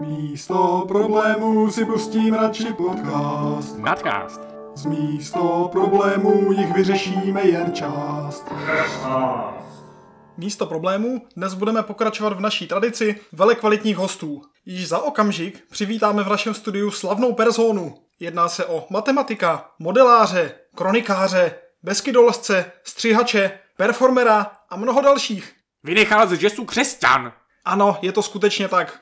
Místo problémů si pustím radši podcast. Nadcast. Z místo problémů jich vyřešíme jen část. Místo problémů dnes budeme pokračovat v naší tradici velekvalitních hostů. Již za okamžik přivítáme v našem studiu slavnou personu. Jedná se o matematika, modeláře, kronikáře, beskydolsce, střihače, performera a mnoho dalších. Vynechal z že jsou křesťan. Ano, je to skutečně tak.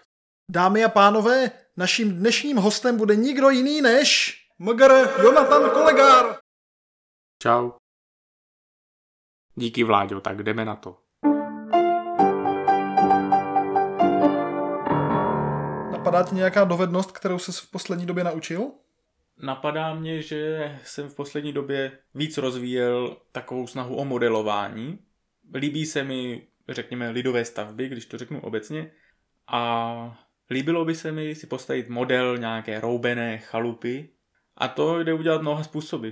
Dámy a pánové, naším dnešním hostem bude nikdo jiný než... Mgr Jonathan Kolegár. Čau. Díky Vláďo, tak jdeme na to. Napadá ti nějaká dovednost, kterou jsi v poslední době naučil? Napadá mě, že jsem v poslední době víc rozvíjel takovou snahu o modelování. Líbí se mi, řekněme, lidové stavby, když to řeknu obecně. A líbilo by se mi si postavit model nějaké roubené chalupy. A to jde udělat mnoha způsoby.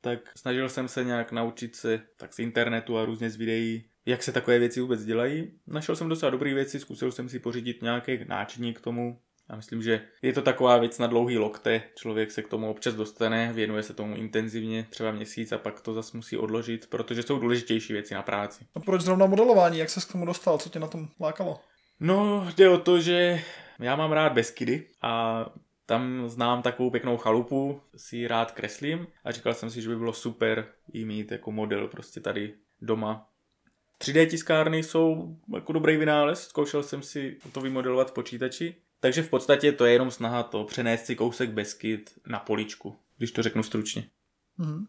Tak snažil jsem se nějak naučit se tak z internetu a různě z videí, jak se takové věci vůbec dělají. Našel jsem docela dobré věci, zkusil jsem si pořídit nějaké náčiní k tomu, já myslím, že je to taková věc na dlouhý lokte, člověk se k tomu občas dostane, věnuje se tomu intenzivně, třeba měsíc a pak to zase musí odložit, protože jsou důležitější věci na práci. A proč zrovna modelování? Jak se k tomu dostal? Co tě na tom lákalo? No, jde o to, že já mám rád Beskydy a tam znám takovou pěknou chalupu, si ji rád kreslím a říkal jsem si, že by bylo super jí mít jako model prostě tady doma. 3D tiskárny jsou jako dobrý vynález, zkoušel jsem si to vymodelovat v počítači takže v podstatě to je jenom snaha to přenést si kousek Beskyt na poličku, když to řeknu stručně. Mhm.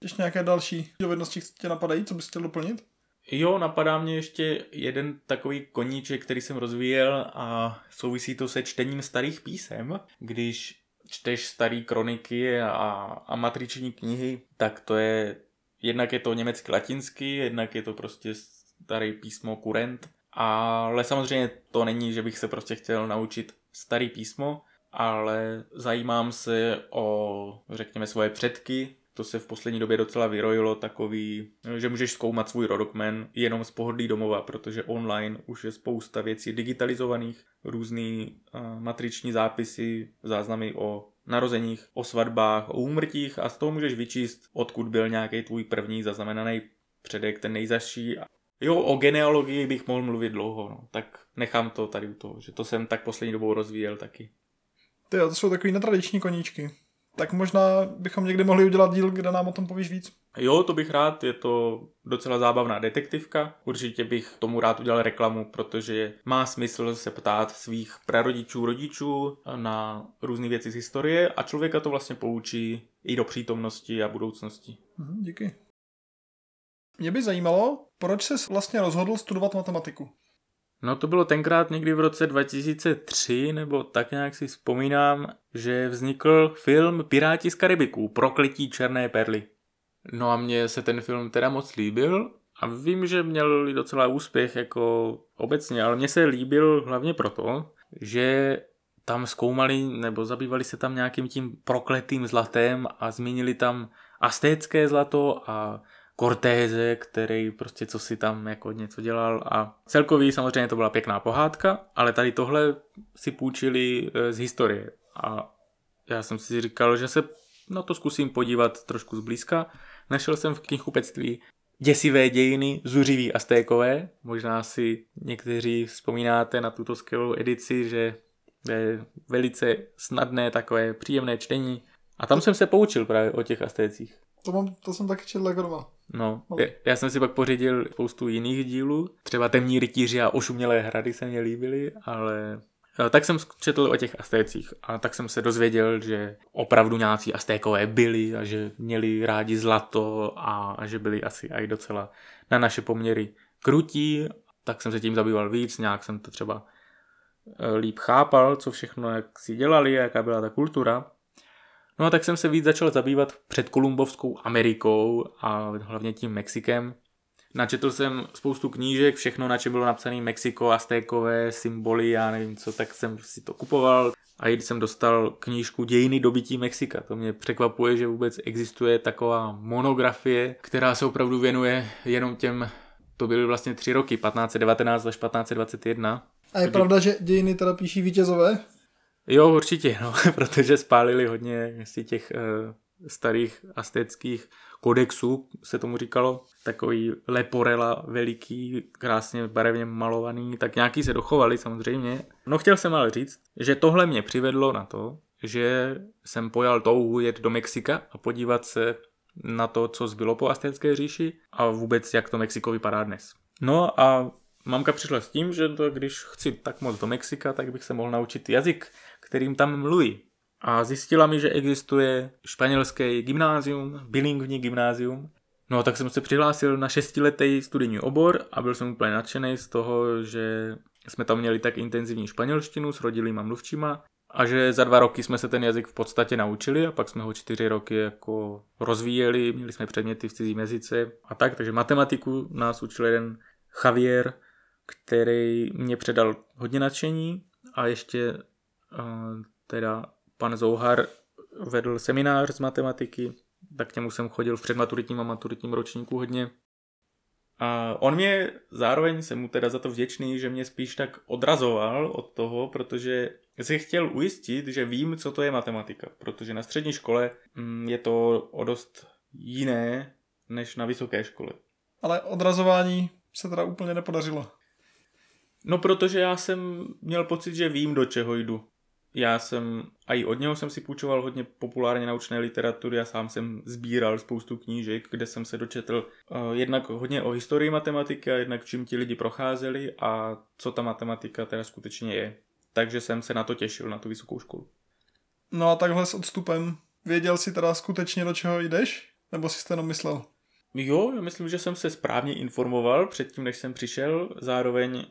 Ještě nějaké další dovednosti tě napadají, co bys chtěl doplnit? Jo, napadá mě ještě jeden takový koníček, který jsem rozvíjel a souvisí to se čtením starých písem. Když čteš staré kroniky a, a matriční knihy, tak to je, jednak je to německy latinsky, jednak je to prostě starý písmo kurent ale samozřejmě to není, že bych se prostě chtěl naučit starý písmo, ale zajímám se o, řekněme, svoje předky. To se v poslední době docela vyrojilo takový, že můžeš zkoumat svůj rodokmen jenom z pohodlí domova, protože online už je spousta věcí digitalizovaných, různý matriční zápisy, záznamy o narozeních, o svatbách, o úmrtích a z toho můžeš vyčíst, odkud byl nějaký tvůj první zaznamenaný předek, ten nejzaší Jo, o genealogii bych mohl mluvit dlouho, no. tak nechám to tady u toho, že to jsem tak poslední dobou rozvíjel taky. Ty to jsou takový netradiční koníčky. Tak možná bychom někdy mohli udělat díl, kde nám o tom povíš víc. Jo, to bych rád, je to docela zábavná detektivka. Určitě bych tomu rád udělal reklamu, protože má smysl se ptát svých prarodičů, rodičů na různé věci z historie a člověka to vlastně poučí i do přítomnosti a budoucnosti. Mhm, díky. Mě by zajímalo, proč se vlastně rozhodl studovat matematiku? No to bylo tenkrát někdy v roce 2003, nebo tak nějak si vzpomínám, že vznikl film Piráti z Karibiku, Prokletí černé perly. No a mně se ten film teda moc líbil a vím, že měl docela úspěch jako obecně, ale mně se líbil hlavně proto, že tam zkoumali nebo zabývali se tam nějakým tím prokletým zlatem a zmínili tam astécké zlato a Cortéze, který prostě co si tam jako něco dělal a celkový samozřejmě to byla pěkná pohádka, ale tady tohle si půjčili eh, z historie a já jsem si říkal, že se na to zkusím podívat trošku zblízka. Našel jsem v knihkupectví Děsivé dějiny zuřivý Aztékové. Možná si někteří vzpomínáte na tuto skvělou edici, že je velice snadné takové příjemné čtení. A tam jsem se poučil právě o těch Aztécích. To, mám, to jsem taky četl jako doma. No, já, já jsem si pak pořídil spoustu jiných dílů, třeba Temní rytíři a Ošumělé hrady se mě líbily, ale eh, tak jsem četl o těch Aztécích a tak jsem se dozvěděl, že opravdu nějací Aztékové byli a že měli rádi zlato a, a že byli asi i docela na naše poměry krutí, tak jsem se tím zabýval víc, nějak jsem to třeba eh, líp chápal, co všechno, jak si dělali, jaká byla ta kultura. No a tak jsem se víc začal zabývat předkolumbovskou Amerikou a hlavně tím Mexikem. Načetl jsem spoustu knížek, všechno, na čem bylo napsané Mexiko, Aztékové, symboly, já nevím co, tak jsem si to kupoval. A když jsem dostal knížku Dějiny dobytí Mexika, to mě překvapuje, že vůbec existuje taková monografie, která se opravdu věnuje jenom těm, to byly vlastně tři roky, 1519 až 1521. A je pravda, že dějiny teda píší vítězové? Jo, určitě, no, protože spálili hodně z těch uh, starých azteckých kodexů, se tomu říkalo, takový leporela veliký, krásně barevně malovaný, tak nějaký se dochovali samozřejmě. No chtěl jsem ale říct, že tohle mě přivedlo na to, že jsem pojal touhu jet do Mexika a podívat se na to, co zbylo po Aztécké říši a vůbec, jak to Mexiko vypadá dnes. No a mamka přišla s tím, že to, když chci tak moc do Mexika, tak bych se mohl naučit jazyk, kterým tam mluví. A zjistila mi, že existuje španělské gymnázium, bilingvní gymnázium. No tak jsem se přihlásil na šestiletý studijní obor a byl jsem úplně nadšený z toho, že jsme tam měli tak intenzivní španělštinu s rodilýma mluvčíma a že za dva roky jsme se ten jazyk v podstatě naučili a pak jsme ho čtyři roky jako rozvíjeli, měli jsme předměty v cizím jazyce a tak, takže matematiku nás učil jeden Javier, který mě předal hodně nadšení a ještě uh, teda pan Zouhar vedl seminář z matematiky, tak k němu jsem chodil v předmaturitním a maturitním ročníku hodně. A on mě, zároveň jsem mu teda za to vděčný, že mě spíš tak odrazoval od toho, protože se chtěl ujistit, že vím, co to je matematika, protože na střední škole mm, je to o dost jiné než na vysoké škole. Ale odrazování se teda úplně nepodařilo. No protože já jsem měl pocit, že vím, do čeho jdu. Já jsem, a i od něho jsem si půjčoval hodně populárně naučné literatury a sám jsem sbíral spoustu knížek, kde jsem se dočetl uh, jednak hodně o historii matematiky a jednak čím ti lidi procházeli a co ta matematika teda skutečně je. Takže jsem se na to těšil, na tu vysokou školu. No a takhle s odstupem, věděl jsi teda skutečně do čeho jdeš? Nebo jsi to jenom myslel? Jo, já myslím, že jsem se správně informoval předtím, než jsem přišel. Zároveň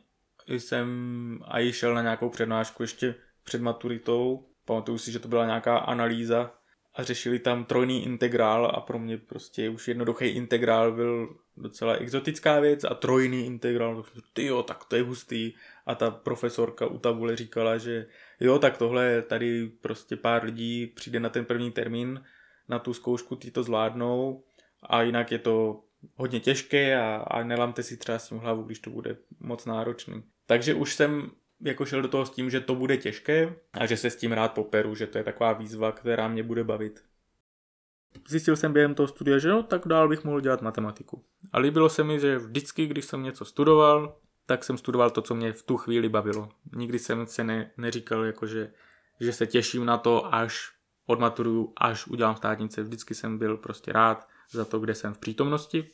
jsem i šel na nějakou přednášku ještě před maturitou. Pamatuju si, že to byla nějaká analýza a řešili tam trojný integrál a pro mě prostě už jednoduchý integrál byl docela exotická věc a trojný integrál, ty jo, tak to je hustý. A ta profesorka u tabule říkala, že jo, tak tohle tady prostě pár lidí přijde na ten první termín, na tu zkoušku, ty to zvládnou a jinak je to hodně těžké a, a nelamte si třeba s tím hlavu, když to bude moc náročný. Takže už jsem jako šel do toho s tím, že to bude těžké a že se s tím rád poperu, že to je taková výzva, která mě bude bavit. Zjistil jsem během toho studia, že no, tak dál bych mohl dělat matematiku. A líbilo se mi, že vždycky, když jsem něco studoval, tak jsem studoval to, co mě v tu chvíli bavilo. Nikdy jsem se ne, neříkal, jako že, že se těším na to, až odmaturuju, až udělám státnice. Vždycky jsem byl prostě rád za to, kde jsem v přítomnosti.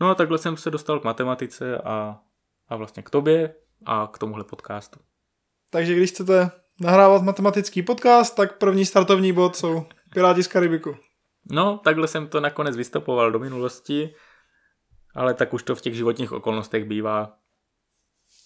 No a takhle jsem se dostal k matematice a, a vlastně k tobě a k tomuhle podcastu. Takže když chcete nahrávat matematický podcast, tak první startovní bod jsou Piráti z Karibiku. No, takhle jsem to nakonec vystupoval do minulosti, ale tak už to v těch životních okolnostech bývá.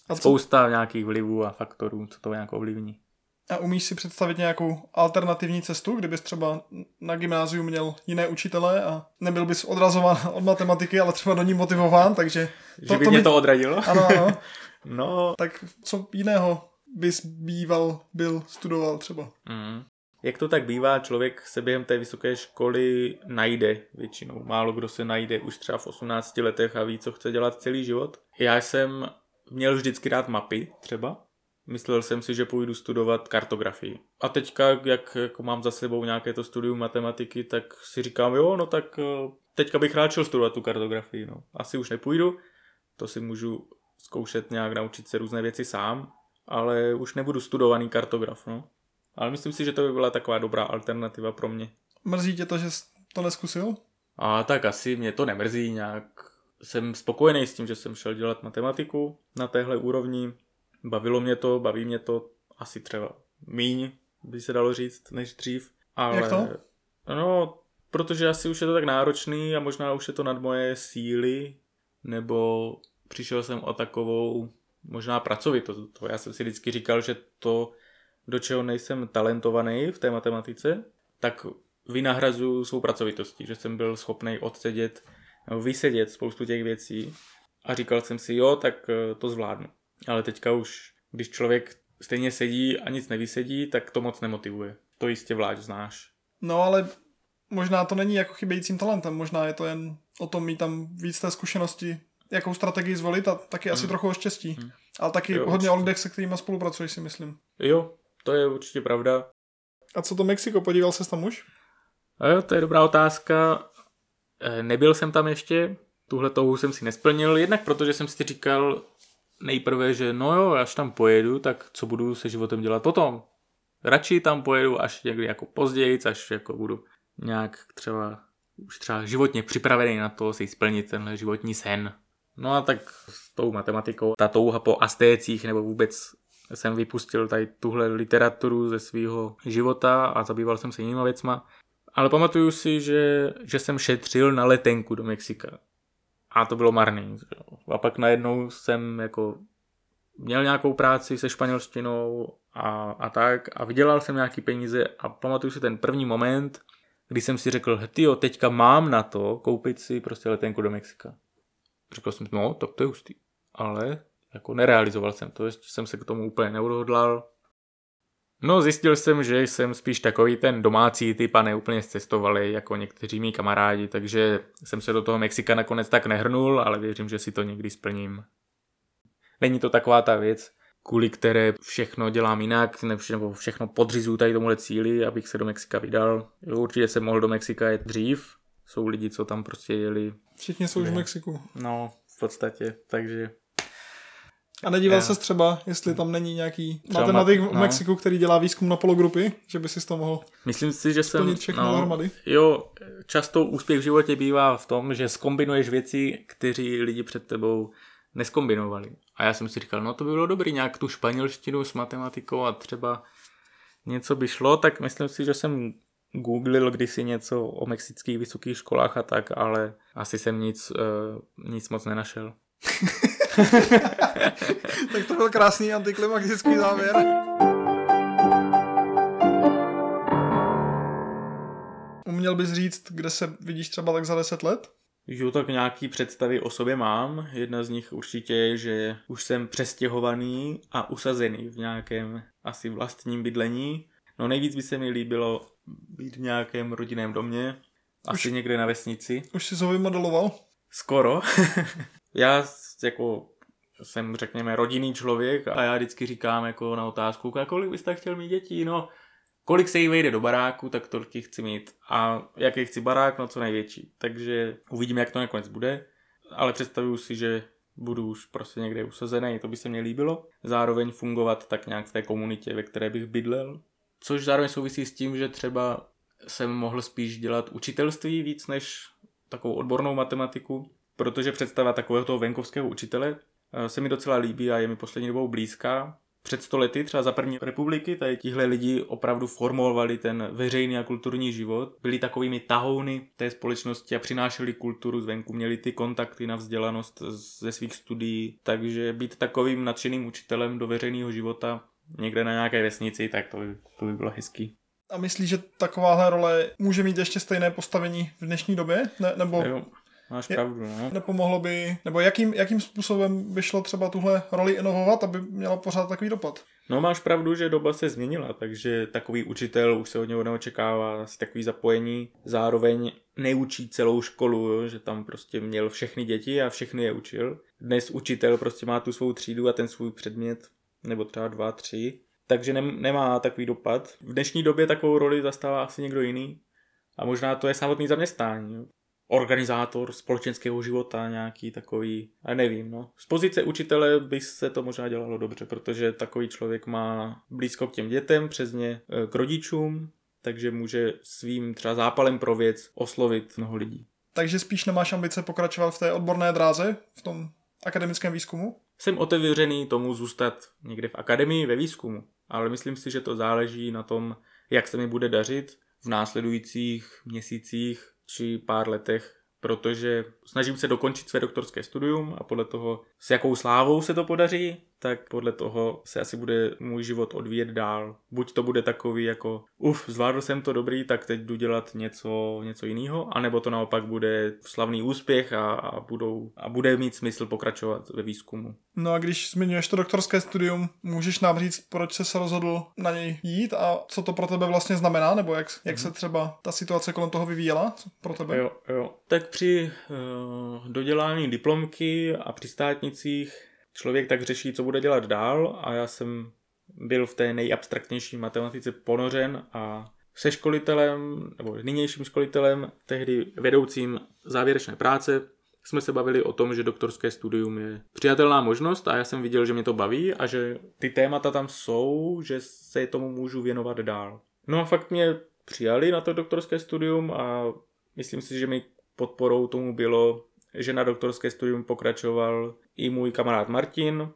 A co? Spousta nějakých vlivů a faktorů, co to nějak ovlivní. A umíš si představit nějakou alternativní cestu, kdybys třeba na gymnáziu měl jiné učitele a nebyl bys odrazován od matematiky, ale třeba do ní motivován, takže... To, že by to mě mi... to odradilo? Ano, ano. no. Tak co jiného bys býval, byl, studoval třeba? Mm. Jak to tak bývá, člověk se během té vysoké školy najde většinou. Málo kdo se najde už třeba v 18 letech a ví, co chce dělat celý život. Já jsem měl vždycky rád mapy třeba. Myslel jsem si, že půjdu studovat kartografii. A teďka, jak jako mám za sebou nějaké to studium matematiky, tak si říkám, jo, no tak eh, teďka bych rád šel studovat tu kartografii. No. Asi už nepůjdu, to si můžu zkoušet nějak naučit se různé věci sám, ale už nebudu studovaný kartograf. No. Ale myslím si, že to by byla taková dobrá alternativa pro mě. Mrzí tě to, že jsi to neskusil? A tak asi mě to nemrzí nějak. Jsem spokojený s tím, že jsem šel dělat matematiku na téhle úrovni. Bavilo mě to, baví mě to asi třeba míň, by se dalo říct, než dřív. Ale, Jak to? No, protože asi už je to tak náročný a možná už je to nad moje síly, nebo přišel jsem o takovou možná pracovitost. To já jsem si vždycky říkal, že to do čeho nejsem talentovaný v té matematice, tak vynahrazuju svou pracovitostí, že jsem byl schopný odsedět, vysedět spoustu těch věcí a říkal jsem si, jo, tak eh, to zvládnu. Ale teďka už, když člověk stejně sedí a nic nevysedí, tak to moc nemotivuje. To jistě vláď znáš. No ale možná to není jako chybějícím talentem, možná je to jen o tom mít tam víc té zkušenosti jakou strategii zvolit a taky asi trochu o štěstí. Hmm. Ale taky Jo, hodně o lidech, se kterými spolupracuješ, si myslím. Jo, to je určitě pravda. A co to Mexiko, podíval ses tam už? A jo, to je dobrá otázka. Eh, Nebyl jsem tam ještě, tuhle touhu jsem si nesplnil, jednak protože jsem si říkal nejprve, že no jo, až tam pojedu, tak co budu se životem dělat potom. Radši tam pojedu až někdy jako později, až jako budu nějak třeba už třeba životně připravený na to si splnit tenhle životní sen. No a tak s tou matematikou, ta touha po astécích nebo vůbec jsem vypustil tady tuhle literaturu ze svého života a zabýval jsem se jinýma věcma. Ale pamatuju si, že, že jsem šetřil na letenku do Mexika. A to bylo marný. jo. A pak najednou jsem jako měl nějakou práci se španělštinou a, a tak a vydělal jsem nějaký peníze a pamatuju si ten první moment, kdy jsem si řekl, tyjo, teďka mám na to koupit si prostě letenku do Mexika. Řekl jsem, no, tak to je hustý. Ale jako nerealizoval jsem to, ještě jsem se k tomu úplně neodhodlal. No, zjistil jsem, že jsem spíš takový ten domácí typ a neúplně zcestovali jako někteří mý kamarádi, takže jsem se do toho Mexika nakonec tak nehrnul, ale věřím, že si to někdy splním. Není to taková ta věc, kvůli které všechno dělám jinak, nebo všechno podřizuju tady tomuhle cíli, abych se do Mexika vydal. Jo, určitě jsem mohl do Mexika jet dřív, jsou lidi, co tam prostě jeli, Všichni jsou už v. Mexiku. no v podstatě, takže A nedíval ses třeba, jestli tam není nějaký Třeba matematik ma- v no. Mexiku, který dělá výzkum na pologrupy, že by si to mohl myslím si, že jsem... splnit všechno dohromady. Jo, často úspěch v životě bývá v tom, že skombinuješ věci, kteří lidi před tebou neskombinovali. A já jsem si říkal, no to by bylo dobrý, nějak tu španělštinu s matematikou a třeba něco by šlo, tak myslím si, že jsem googlil kdysi něco o mexických vysokých školách a tak, ale asi jsem nic, uh, nic moc nenašel. tak to byl krásný antiklimatický závěr. Uměl bys říct, kde se vidíš třeba tak za 10 let? Jo, tak nějaký představy o sobě mám. Jedna z nich určitě je, že už jsem přestěhovaný a usazený v nějakém asi vlastním bydlení. No nejvíc by se mi líbilo být v nějakém rodinném domě, asi Už- někde na vesnici. Už jsi ho vymodeloval? Skoro. já jako jsem, řekněme, rodinný člověk a já vždycky říkám jako na otázku, kolik byste chtěl mít dětí, no kolik se jí vejde do baráku, tak tolik jich chci mít. A jaký chci barák, no co největší. Takže uvidíme, jak to nakonec bude. Ale představuju si, že budu už prostě někde usazený, to by se mně líbilo. Zároveň fungovat tak nějak v té komunitě, ve které bych bydlel. Což zároveň souvisí s tím, že třeba jsem mohl spíš dělat učitelství víc než takovou odbornou matematiku, protože představa takového toho venkovského učitele se mi docela líbí a je mi poslední dobou blízká. Před sto lety, třeba za první republiky, tady tihle lidi opravdu formovali ten veřejný a kulturní život. Byli takovými tahouny té společnosti a přinášeli kulturu zvenku, měli ty kontakty na vzdělanost ze svých studií, takže být takovým nadšeným učitelem do veřejného života někde na nějaké vesnici, tak to by, to by bylo hezký. A myslíš, že takováhle role může mít ještě stejné postavení v dnešní době? Ne, nebo Jo, máš Je- pravdu, no. nepomohlo by, nebo jakým, jakým způsobem by šlo třeba tuhle roli inovovat, aby měla pořád takový dopad? No máš pravdu, že doba se změnila, takže takový učitel už se od něho neočekává asi takový zapojení. Zároveň neučí celou školu, jo, že tam prostě měl všechny děti a všechny je učil. Dnes učitel prostě má tu svou třídu a ten svůj předmět, nebo třeba dva, tři, takže nem, nemá takový dopad. V dnešní době takovou roli zastává asi někdo jiný a možná to je samotný zaměstnání. Jo. Organizátor společenského života, nějaký takový, a nevím, no. Z pozice učitele by se to možná dělalo dobře, protože takový člověk má blízko k těm dětem, přesně eh, k rodičům, takže může svým třeba zápalem pro věc oslovit mnoho lidí. Takže spíš nemáš ambice pokračovat v té odborné dráze, v tom akademickém výzkumu? Jsem otevřený tomu zůstat někde v akademii ve výzkumu, ale myslím si, že to záleží na tom, jak se mi bude dařit v následujících měsících či pár letech, protože snažím se dokončit své doktorské studium a podle toho, s jakou slávou se to podaří, tak podle toho se asi bude můj život odvíjet dál. Buď to bude takový jako, uf, zvládl jsem to dobrý, tak teď jdu dělat něco, něco jiného, anebo to naopak bude slavný úspěch a, a, budou, a bude mít smysl pokračovat ve výzkumu. No a když zmiňuješ to doktorské studium, můžeš nám říct, proč jsi se rozhodl na něj jít a co to pro tebe vlastně znamená, nebo jak, jak se třeba ta situace kolem toho vyvíjela pro tebe? Jo, jo. Tak při uh, dodělání diplomky a při státnicích člověk tak řeší, co bude dělat dál a já jsem byl v té nejabstraktnější matematice ponořen a se školitelem, nebo nynějším školitelem, tehdy vedoucím závěrečné práce, jsme se bavili o tom, že doktorské studium je přijatelná možnost a já jsem viděl, že mě to baví a že ty témata tam jsou, že se tomu můžu věnovat dál. No a fakt mě přijali na to doktorské studium a myslím si, že mi podporou tomu bylo, že na doktorské studium pokračoval i můj kamarád Martin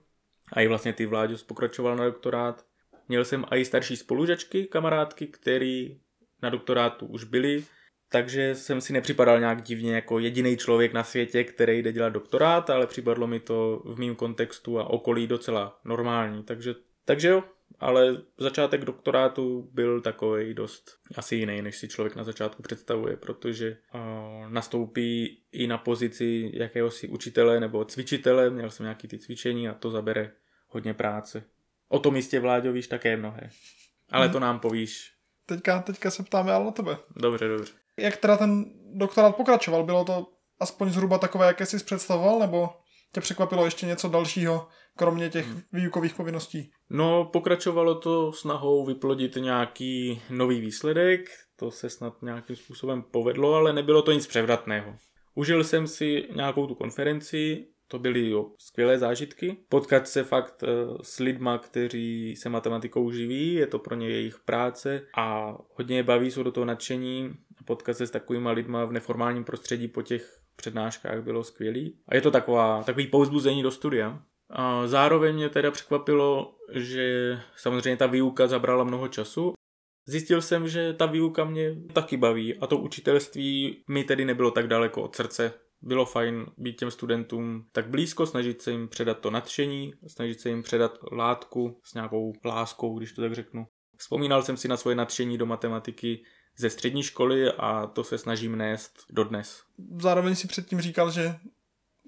a i vlastně ty Vláďos pokračoval na doktorát. Měl jsem i starší spolužačky, kamarádky, který na doktorátu už byli, takže jsem si nepřipadal nějak divně jako jediný člověk na světě, který jde dělat doktorát, ale připadlo mi to v mém kontextu a okolí docela normální. Takže, takže jo, ale začátek doktorátu byl takový dost asi jiný, než si člověk na začátku představuje, protože uh, nastoupí i na pozici jakéhosi učitele nebo cvičitele, měl jsem nějaký ty cvičení a to zabere hodně práce. O tom jistě, Vláďo, víš také mnohé. Ale to nám povíš. Teďka, teďka se ptáme ale na tebe. Dobře, dobře. Jak teda ten doktorát pokračoval? Bylo to aspoň zhruba takové, jaké jsi představoval, nebo tě překvapilo ještě něco dalšího, kromě těch výukových povinností? No, pokračovalo to snahou vyplodit nějaký nový výsledek, to se snad nějakým způsobem povedlo, ale nebylo to nic převratného. Užil jsem si nějakou tu konferenci, to byly jo, skvělé zážitky. Potkat se fakt uh, s lidma, kteří se matematikou živí, je to pro ně jejich práce a hodně je baví, jsou do toho nadšení. Potkat se s takovýma lidma v neformálním prostředí po těch přednáškách bylo skvělý. A je to taková, takový pouzbuzení do studia. A zároveň mě teda překvapilo, že samozřejmě ta výuka zabrala mnoho času. Zjistil jsem, že ta výuka mě taky baví a to učitelství mi tedy nebylo tak daleko od srdce. Bylo fajn být těm studentům tak blízko, snažit se jim předat to nadšení, snažit se jim předat látku s nějakou láskou, když to tak řeknu. Vzpomínal jsem si na svoje nadšení do matematiky ze střední školy a to se snažím nést dodnes. Zároveň si předtím říkal, že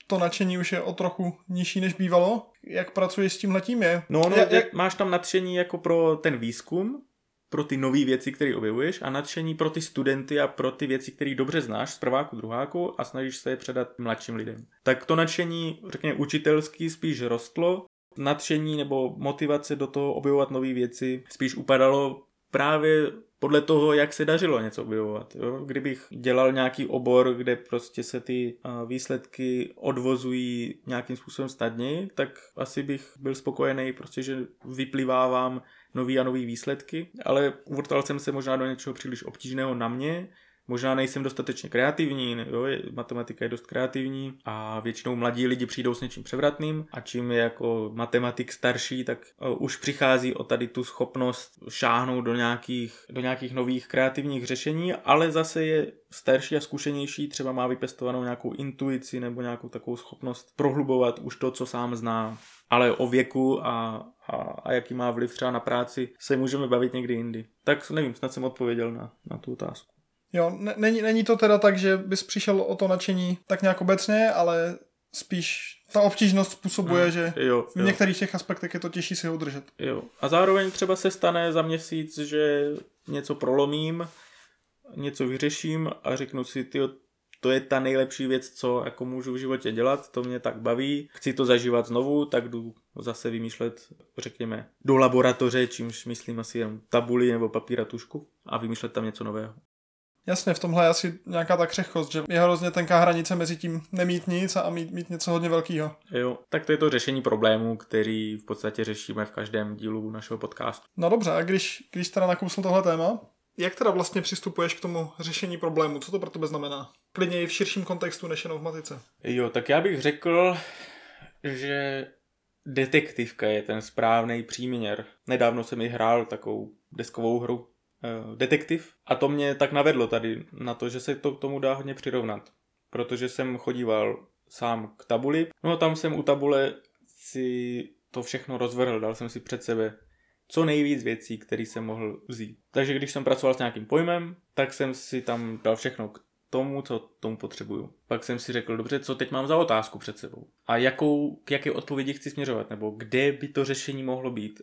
to nadšení už je o trochu nižší, než bývalo. Jak pracuješ s tímhletím je? No, no jak, jak... máš tam nadšení jako pro ten výzkum, pro ty nové věci, které objevuješ a nadšení pro ty studenty a pro ty věci, které dobře znáš z prváku, druháku a snažíš se je předat mladším lidem. Tak to nadšení, řekněme, učitelský spíš rostlo, nadšení nebo motivace do toho objevovat nové věci spíš upadalo právě podle toho, jak se dařilo něco objevovat. Jo? Kdybych dělal nějaký obor, kde prostě se ty výsledky odvozují nějakým způsobem snadněji, tak asi bych byl spokojený, prostě, že vyplivávám nový a nový výsledky, ale uvrtal jsem se možná do něčeho příliš obtížného na mě, Možná nejsem dostatečně kreativní, jo, matematika je dost kreativní a většinou mladí lidi přijdou s něčím převratným a čím je jako matematik starší, tak uh, už přichází o tady tu schopnost šáhnout do nějakých, do nějakých nových kreativních řešení, ale zase je starší a zkušenější, třeba má vypestovanou nějakou intuici nebo nějakou takovou schopnost prohlubovat už to, co sám zná. Ale o věku a, a, a jaký má vliv třeba na práci se můžeme bavit někdy jindy. Tak nevím, snad jsem odpověděl na, na tu otázku. Jo, není, není to teda tak, že bys přišel o to nadšení tak nějak obecně, ale spíš ta obtížnost způsobuje, no, že jo, v některých těch aspektech je to těžší si ho udržet. Jo. A zároveň třeba se stane za měsíc, že něco prolomím, něco vyřeším a řeknu si, ty to je ta nejlepší věc, co jako můžu v životě dělat, to mě tak baví, chci to zažívat znovu, tak jdu zase vymýšlet, řekněme, do laboratoře, čímž myslím asi jen tabuli nebo papír a tušku a vymýšlet tam něco nového. Jasně, v tomhle je asi nějaká ta křehkost, že je hrozně tenká hranice mezi tím nemít nic a mít, mít něco hodně velkého. Jo, tak to je to řešení problémů, který v podstatě řešíme v každém dílu našeho podcastu. No dobře, a když, když teda nakousl tohle téma, jak teda vlastně přistupuješ k tomu řešení problému? Co to pro tebe znamená? Klidně i v širším kontextu než jenom v matice. Jo, tak já bych řekl, že detektivka je ten správný příměr. Nedávno jsem i hrál takovou deskovou hru detektiv a to mě tak navedlo tady na to, že se to k tomu dá hodně přirovnat. Protože jsem chodíval sám k tabuli, no a tam jsem u tabule si to všechno rozvrhl, dal jsem si před sebe co nejvíc věcí, které jsem mohl vzít. Takže když jsem pracoval s nějakým pojmem, tak jsem si tam dal všechno k tomu, co tomu potřebuju. Pak jsem si řekl, dobře, co teď mám za otázku před sebou? A jakou, k jaké odpovědi chci směřovat? Nebo kde by to řešení mohlo být?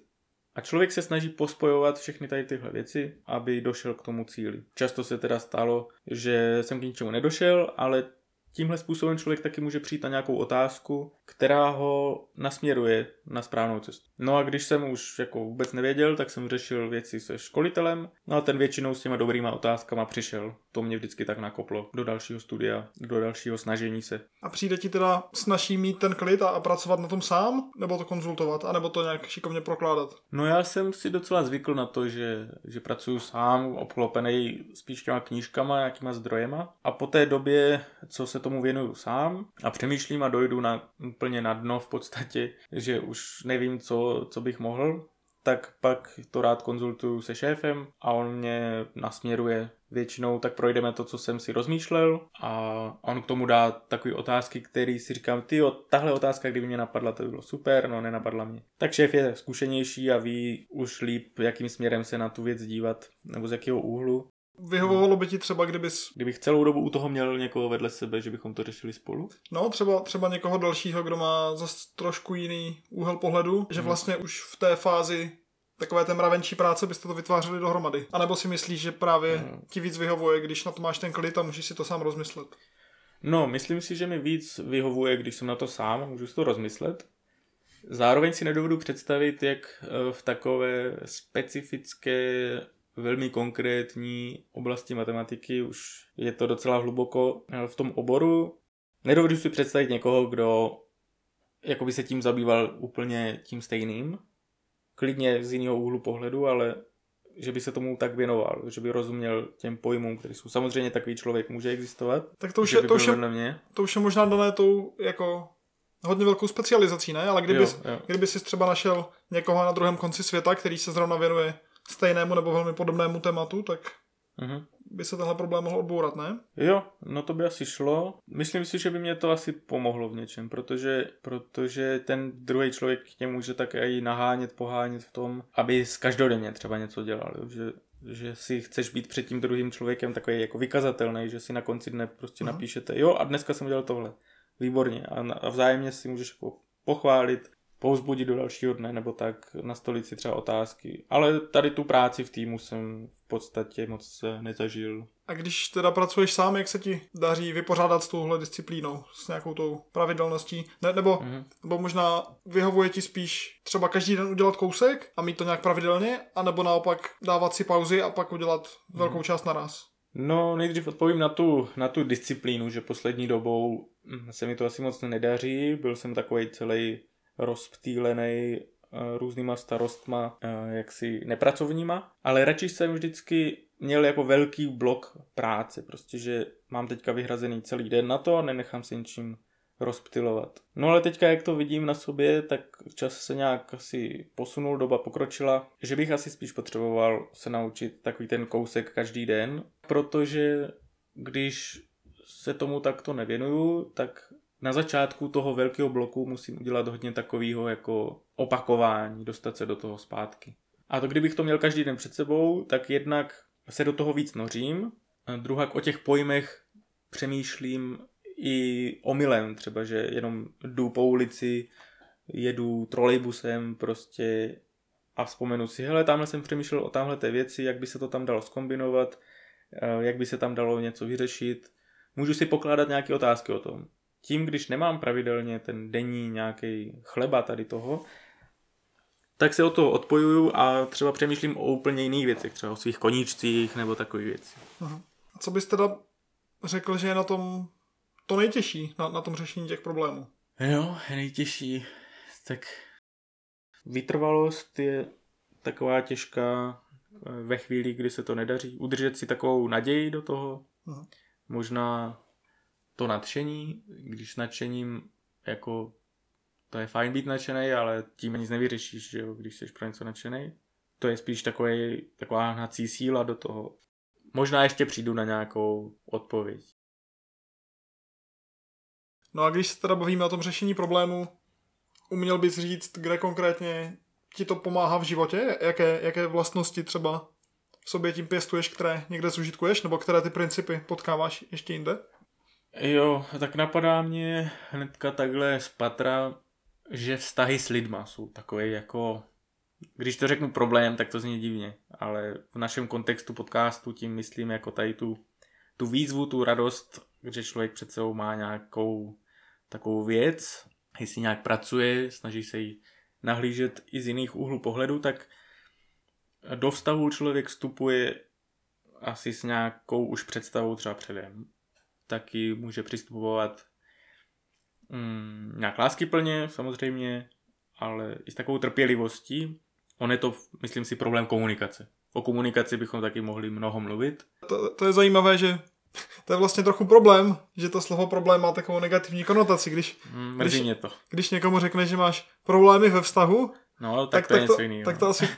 A člověk se snaží pospojovat všechny tady tyhle věci, aby došel k tomu cíli. Často se teda stalo, že jsem k ničemu nedošel, ale tímhle způsobem člověk taky může přijít na nějakou otázku, která ho nasměruje na správnou cestu. No a když jsem už jako vůbec nevěděl, tak jsem řešil věci se školitelem, no a ten většinou s těma dobrýma otázkama přišel. To mě vždycky tak nakoplo do dalšího studia, do dalšího snažení se. A přijde ti teda snaží mít ten klid a, a pracovat na tom sám, nebo to konzultovat, anebo to nějak šikovně prokládat? No já jsem si docela zvykl na to, že, že pracuji sám, obklopený spíš těma knížkama, nějakýma zdrojema. A po té době, co se tomu věnuju sám a přemýšlím a dojdu na úplně na dno v podstatě, že už nevím, co, co bych mohl, tak pak to rád konzultuju se šéfem a on mě nasměruje většinou, tak projdeme to, co jsem si rozmýšlel a on k tomu dá takové otázky, které si říkám, ty tahle otázka, kdyby mě napadla, to by bylo super, no nenapadla mě. Tak šéf je zkušenější a ví už líp, jakým směrem se na tu věc dívat, nebo z jakého úhlu. Vyhovovalo by ti třeba, kdybys... Kdybych celou dobu u toho měl někoho vedle sebe, že bychom to řešili spolu? No, třeba, třeba někoho dalšího, kdo má zase trošku jiný úhel pohledu, že vlastně už v té fázi takové té mravenčí práce byste to vytvářeli dohromady. A nebo si myslíš, že právě No. ti víc vyhovuje, když na to máš ten klid a můžeš si to sám rozmyslet? No, myslím si, že mi víc vyhovuje, když jsem na to sám, můžu si to rozmyslet. Zároveň si nedovedu představit, jak eh, v takové specifické, velmi konkrétní oblasti matematiky už je to docela hluboko eh, v tom oboru. Nedovedu si představit někoho, kdo jako by se tím zabýval úplně tím stejným. Klidně z jiného úhlu pohledu, ale že by se tomu tak věnoval, že by rozuměl těm pojmům, které jsou. Samozřejmě takový člověk může existovat. Tak to už je, to už je, mě. to už je možná dané tou jako hodně velkou specializací, ne? Ale kdyby, Jo, jo. kdyby si třeba našel někoho na druhém konci světa, který se zrovna věnuje stejnému nebo velmi podobnému tématu, tak Mhm. by se tenhle problém mohl odbourat, ne? Jo, no to by asi šlo. Myslím si, že by mě to asi pomohlo v něčem, protože, protože ten druhý člověk tě může tak i nahánět, pohánět v tom, aby z každodenně třeba něco dělal, jo? že že si chceš být před tím druhým člověkem takový jako vykazatelný, že si na konci dne prostě Mhm. napíšete, jo a dneska jsem dělal tohle. Výborně. A, na- a vzájemně si můžeš jako pochválit, pouzbudit do dalšího dne, nebo tak nastolit si třeba otázky. Ale tady tu práci v týmu jsem v podstatě moc nezažil. A když teda pracuješ sám, jak se ti daří vypořádat s touhle disciplínou, s nějakou tou pravidelností? Ne, nebo, Mhm. nebo možná vyhovuje ti spíš třeba každý den udělat kousek a mít to nějak pravidelně, anebo naopak dávat si pauzy a pak udělat velkou část naraz? No, nejdřív odpovím na tu, na tu disciplínu, že poslední dobou hm, se mi to asi moc nedaří. Byl jsem takový celý rozptýlený různýma starostma, eh, jaksi nepracovníma, ale radši jsem vždycky měl jako velký blok práce, prostě, že mám teďka vyhrazený celý den na to a nenechám se ničím rozptylovat. No ale teďka, jak to vidím na sobě, tak čas se nějak asi posunul, doba pokročila, že bych asi spíš potřeboval se naučit takový ten kousek každý den, protože když se tomu takto nevěnuju, tak na začátku toho velkého bloku musím udělat hodně takového jako opakování, dostat se do toho zpátky. A to kdybych to měl každý den před sebou, tak jednak se do toho víc nořím, a druhak o těch pojmech přemýšlím i omylem, třeba, že jenom jdu po ulici, jedu trolejbusem prostě a vzpomenu si, hele, tamhle jsem přemýšlel o tamhle té věci, jak by se to tam dalo skombinovat, jak by se tam dalo něco vyřešit. Můžu si pokládat nějaké otázky o tom. Tím, když nemám pravidelně ten denní nějaký chleba tady toho, tak se o to odpojuju a třeba přemýšlím o úplně jiných věcech, třeba o svých koníčcích nebo takové věci. A co bys teda řekl, že je na tom to nejtěžší, na, na tom řešení těch problémů? Jo, nejtěžší. Tak vytrvalost je taková těžká eh, ve chvíli, kdy se to nedaří. Udržet si takovou naději do toho. Mhm. Možná to nadšení, když nadšením jako to je fajn být nadšený, ale tím nic nevyřešíš, že jo, když jsi pro něco nadšený. To je spíš takový, taková hnací síla do toho. Možná ještě přijdu na nějakou odpověď. No a když se teda bavíme o tom řešení problému, Uměl bys říct, kde konkrétně ti to pomáhá v životě? Jaké, jaké vlastnosti třeba v sobě tím pěstuješ, které někde zužitkuješ, nebo které ty principy potkáváš ještě jinde? Jo, tak napadá mě hnedka takhle z patra, že vztahy s lidma jsou takové jako, když to řeknu problém, tak to zní divně, ale v našem kontextu podcastu tím myslím jako tady tu, tu výzvu, tu radost, že člověk před sebou má nějakou takovou věc, jestli nějak pracuje, snaží se ji nahlížet i z jiných úhlů pohledu, tak do vztahu člověk vstupuje asi s nějakou už představou třeba předem. Taky může přistupovat mm, nějak láskyplně samozřejmě, ale i s takovou trpělivostí. On je to, myslím si, problém komunikace. O komunikaci bychom taky mohli mnoho mluvit. To, to je zajímavé, že to je vlastně trochu problém, že to slovo problém má takovou negativní konotaci. Když, Mm, mrzí když, mě to. když někomu řekne, že máš problémy ve vztahu, No, tak, tak, to je tak, to, něco jiného. tak to asi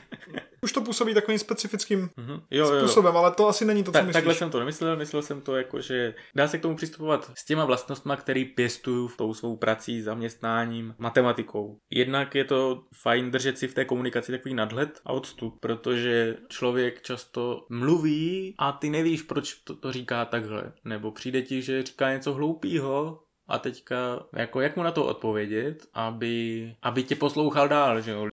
už to působí takovým specifickým Mhm. Jo, jo, jo. způsobem, ale to asi není to, co Ta, myslíš. takhle jsem to nemyslel, myslel jsem to jako, že dá se k tomu přistupovat s těma vlastnostma, který pěstuju tou svou prací, zaměstnáním, matematikou. Jednak je to fajn držet si v té komunikaci takový nadhled a odstup, protože člověk často mluví a ty nevíš, proč to, to říká takhle. Nebo přijde ti, že říká něco hloupýho, a teďka, jako jak mu na to odpovědět, aby, aby tě poslouchal dál, že jo.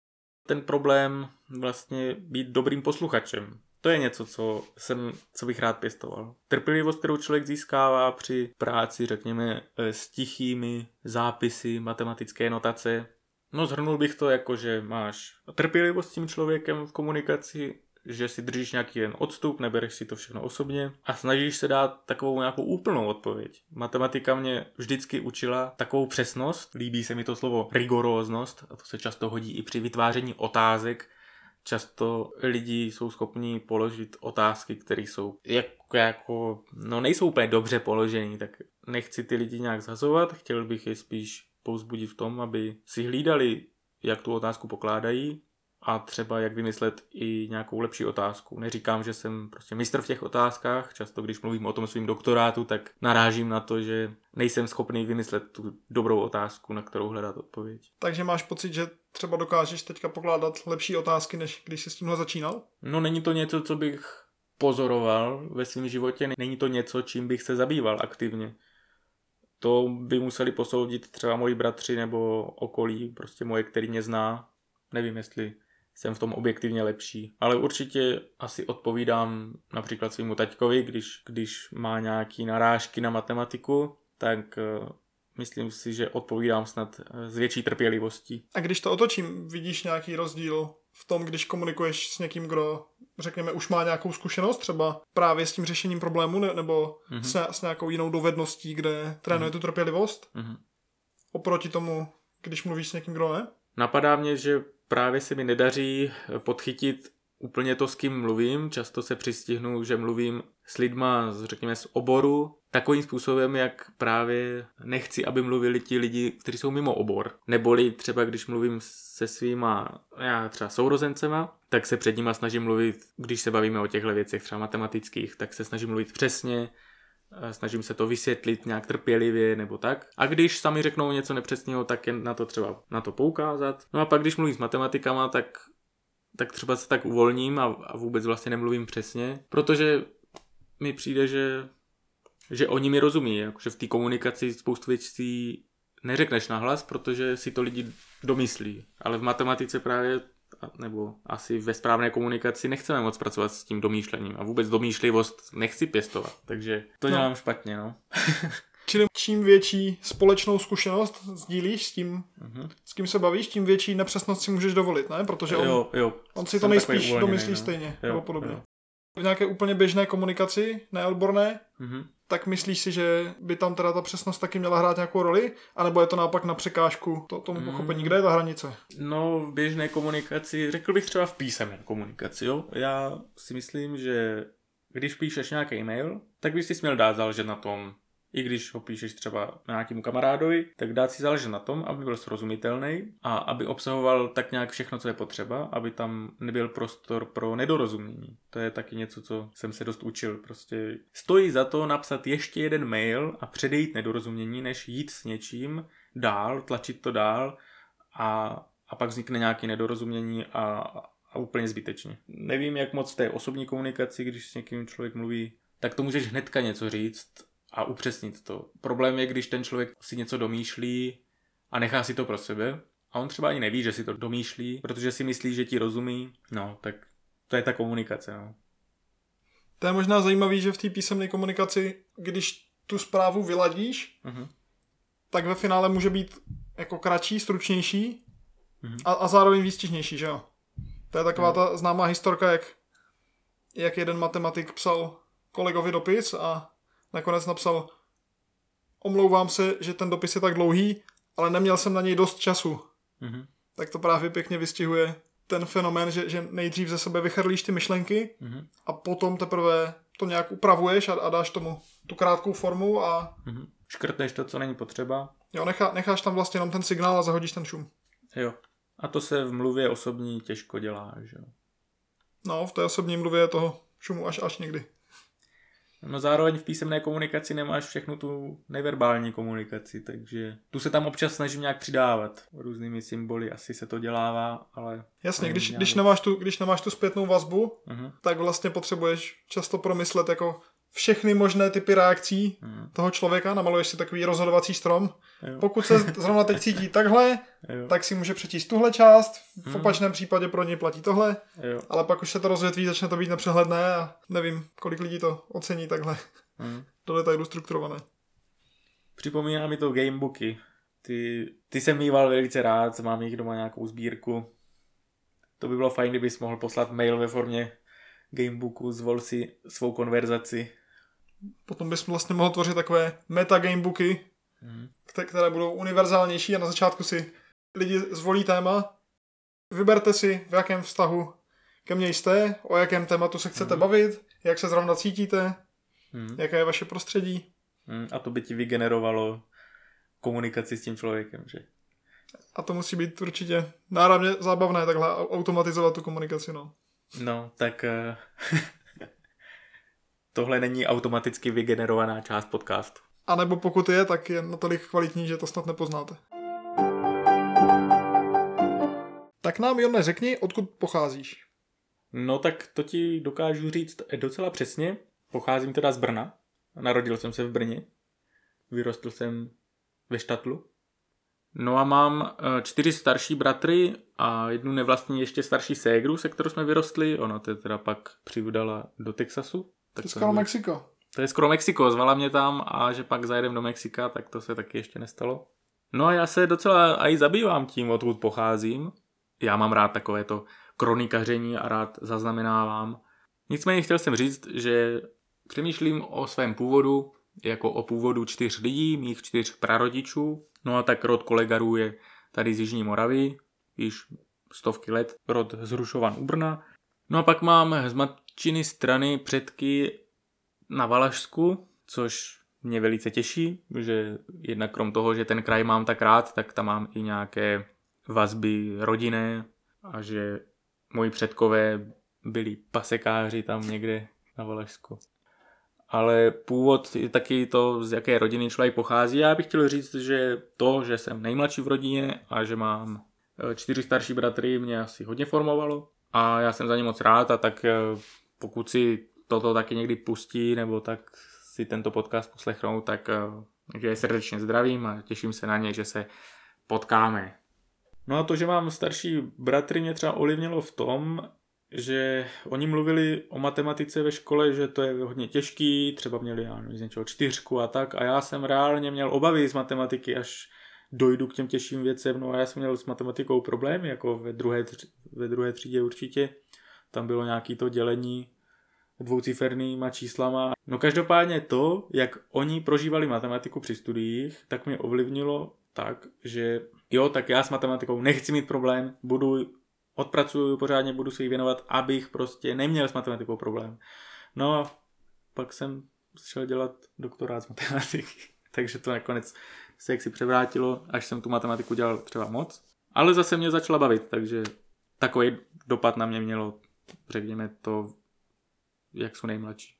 Ten problém vlastně být dobrým posluchačem. To je něco, co, jsem, co bych rád pěstoval. Trpělivost, kterou člověk získává při práci, řekněme, eh, s tichými zápisy, matematické notace. No zhrnul bych to jako, že máš trpělivost s tím člověkem v komunikaci, že si držíš nějaký jen odstup, nebereš si to všechno osobně a snažíš se dát takovou nějakou úplnou odpověď. Matematika mě vždycky učila takovou přesnost, líbí se mi to slovo rigoróznost, a to se často hodí i při vytváření otázek, často lidi jsou schopni položit otázky, které jsou jako, jako, no nejsou úplně dobře položené, tak nechci ty lidi nějak zhazovat, chtěl bych je spíš pouzbudit v tom, aby si hlídali, jak tu otázku pokládají a třeba jak vymyslet i nějakou lepší otázku. Neříkám, že jsem prostě mistr v těch otázkách, často když mluvím o tom svým doktorátu, tak narážím na to, že nejsem schopný vymyslet tu dobrou otázku, na kterou hledat odpověď. Takže máš pocit, že třeba dokážeš teďka pokládat lepší otázky, než když jsi s tímhle začínal? No není to něco, co bych pozoroval ve svém životě, není to něco, čím bych se zabýval aktivně. To by museli posoudit třeba moji bratři nebo okolí, prostě moje, který mě zná. Nevím, jestli jsem v tom objektivně lepší. Ale určitě asi odpovídám například svýmu taťkovi, když, když má nějaký narážky na matematiku, tak uh, myslím si, že odpovídám snad s větší trpělivostí. A když to otočím, vidíš nějaký rozdíl v tom, když komunikuješ s někým, kdo, řekněme, už má nějakou zkušenost, třeba právě s tím řešením problému, ne, nebo mm-hmm. s, s nějakou jinou dovedností, kde trénuje mm-hmm. tu trpělivost, mm-hmm. oproti tomu, když mluvíš s někým, kdo ne? Napadá mě, že právě se mi nedaří podchytit úplně to, s kým mluvím. Často se přistihnu, že mluvím s lidma, řekněme, z oboru, takovým způsobem, jak právě nechci, aby mluvili ti lidi, kteří jsou mimo obor. Neboli třeba, když mluvím se svýma, já třeba sourozencema, tak se před nima snažím mluvit, když se bavíme o těchto věcech, třeba matematických, tak se snažím mluvit přesně, snažím se to vysvětlit nějak trpělivě nebo tak. A když sami řeknou něco nepřesného, tak je na to třeba na to poukázat. No a pak když mluvím s matematikama, tak, tak třeba se tak uvolním a, a vůbec vlastně nemluvím přesně, protože mi přijde, že, že oni mi rozumí, jakože v té komunikaci spoustu věcí neřekneš nahlas, protože si to lidi domyslí. Ale v matematice právě nebo asi ve správné komunikaci nechceme moc pracovat s tím domýšlením a vůbec domýšlivost nechci pěstovat, takže to No. dělám špatně, no. Čili čím větší společnou zkušenost sdílíš s tím, Mhm. s kým se bavíš, tím větší nepřesnost si můžeš dovolit, ne? Protože on, Jo, jo. on si to jsem takový nejspíš domyslí no. stejně, Jo, nebo podobně. jo. V nějaké úplně běžné komunikaci, neodborné, Mhm. Tak myslíš si, že by tam teda ta přesnost taky měla hrát nějakou roli? A nebo je to naopak na překážku to, tomu Mm. pochopení? Kde je ta hranice? No, v běžné komunikaci, řekl bych třeba v písemné komunikaci, jo. Já si myslím, že když píšeš nějaký e-mail, tak bys si směl dát záležet na tom, i když ho píšeš třeba nějakému kamarádovi, tak dát si záležet na tom, aby byl srozumitelný a aby obsahoval tak nějak všechno, co je potřeba, aby tam nebyl prostor pro nedorozumění. To je taky něco, co jsem se dost učil. Prostě stojí za to napsat ještě jeden mail a předejít nedorozumění, než jít s něčím dál, tlačit to dál a, a pak vznikne nějaké nedorozumění a, a úplně zbytečně. Nevím, jak moc v té osobní komunikaci, když s někým člověk mluví, tak to můžeš hnedka něco říct a upřesnit to. Problém je, když ten člověk si něco domýšlí a nechá si to pro sebe a on třeba ani neví, že si to domýšlí, protože si myslí, že ti rozumí, no tak to je ta komunikace, no. To je možná zajímavý, že v té písemné komunikaci, když tu zprávu vyladíš, Mhm. tak ve finále může být jako kratší, stručnější Mhm. a, a zároveň výstižnější, že jo? To je taková ta známá historka, jak, jak jeden matematik psal kolegovi dopis a nakonec napsal omlouvám se, že ten dopis je tak dlouhý, ale neměl jsem na něj dost času. Mhm. Tak to právě pěkně vystihuje ten fenomén, že, že nejdřív ze sebe vychrlíš ty myšlenky Mhm. a potom teprve to nějak upravuješ a, a dáš tomu tu krátkou formu a Mhm. Škrtneš to, co není potřeba. jo, nechá, necháš tam vlastně jenom ten signál a zahodíš ten šum. Jo. A to se v mluvě osobní těžko dělá, že jo. No, v té osobní mluvě je toho šumu až až někdy. No zároveň v písemné komunikaci nemáš všechnu tu neverbální komunikaci, takže tu se tam občas snažím nějak přidávat. Různými symboly asi se to dělává, ale... Jasně, když, když, nemáš tu, když nemáš tu zpětnou vazbu, Mhm. tak vlastně potřebuješ často promyslet jako všechny možné typy reakcí Mhm. toho člověka, namaluješ si takový rozhodovací strom. Jo. Pokud se zrovna teď cítí takhle, Jo. tak si může přečíst tuhle část, v Mhm. opačném případě pro něj platí tohle, Jo. ale pak už se to rozvětví, začne to být nepřehledné a nevím, kolik lidí to ocení takhle Mhm. do detailu strukturované. Připomíná mi to gamebooky. Ty, ty jsem mýval velice rád, mám jich doma nějakou sbírku. To by bylo fajn, kdybys mohl poslat mail ve formě gamebooku, zvol si svou konverzaci. Potom bys vlastně mohl tvořit takové metagamebooky, kte- které budou univerzálnější a na začátku si lidi zvolí téma, vyberte si, v jakém vztahu ke mně jste, o jakém tématu se chcete Mhm. bavit, jak se zrovna cítíte, Mhm. jaké je vaše prostředí. Mhm. A to by ti vygenerovalo komunikaci s tím člověkem, že? A to musí být určitě náravně zábavné takhle au- automatizovat tu komunikaci. No. No, tak eh, tohle není automaticky vygenerovaná část podcastu. A nebo pokud je, tak je natolik kvalitní, že to snad nepoznáte. Tak nám, Jone, řekni, odkud pocházíš. No tak to ti dokážu říct docela přesně. Pocházím teda z Brna. Narodil jsem se v Brně. Vyrostl jsem ve Štatlu. No a mám eh, čtyři starší bratry a jednu nevlastní ještě starší ségru, se kterou jsme vyrostli. Ona to teda pak přivdala do Texasu. To Tak je skoro Mexiko. to je skoro Mexiko, zvala mě tam a že pak zajedem do Mexika, tak to se taky ještě nestalo. No a já se docela i zabývám tím, odkud pocházím. Já mám rád takové to kronikaření a rád zaznamenávám. Nicméně chtěl jsem říct, že přemýšlím o svém původu jako o původu čtyř lidí, mých čtyř prarodičů. No a tak rod kolegarů je tady z Jižní Moravy, již stovky let, rod z Hrušovan u Brna. No a pak mám z matčiny strany předky na Valašsku, což mě velice těší, že jednak krom toho, že ten kraj mám tak rád, tak tam mám i nějaké vazby rodinné a že moji předkové byli pasekáři tam někde na Valašsku. Ale původ je taky to, z jaké rodiny člověk pochází. Já bych chtěl říct, že to, že jsem nejmladší v rodině a že mám eh, čtyři starší bratry, mě asi hodně formovalo. A já jsem za ně moc rád a tak eh, pokud si toto taky někdy pustí, nebo tak si tento podcast poslechnou, tak eh, že je srdečně zdravím a těším se na ně, že se potkáme. No a to, že mám starší bratry, mě třeba ovlivnilo v tom, že oni mluvili o matematice ve škole, že to je hodně těžký, třeba měli já nevím, z něčeho čtyřku a tak a já jsem reálně měl obavy z matematiky, až dojdu k těm těžším věcem, no a já jsem měl s matematikou problémy, jako ve druhé, ve druhé třídě určitě, tam bylo nějaký to dělení dvoucifernýma číslama. No každopádně to, jak oni prožívali matematiku při studiích, tak mě ovlivnilo tak, že jo, tak já s matematikou nechci mít problém, budu odpracuju pořádně, budu se jí věnovat, abych prostě neměl s matematikou problém. No a pak jsem šel dělat doktorát z matematiky, takže to nakonec se jaksi převrátilo, až jsem tu matematiku dělal třeba moc. Ale zase mě začala bavit, takže takový dopad na mě mělo, řekněme to, jak jsou nejmladší.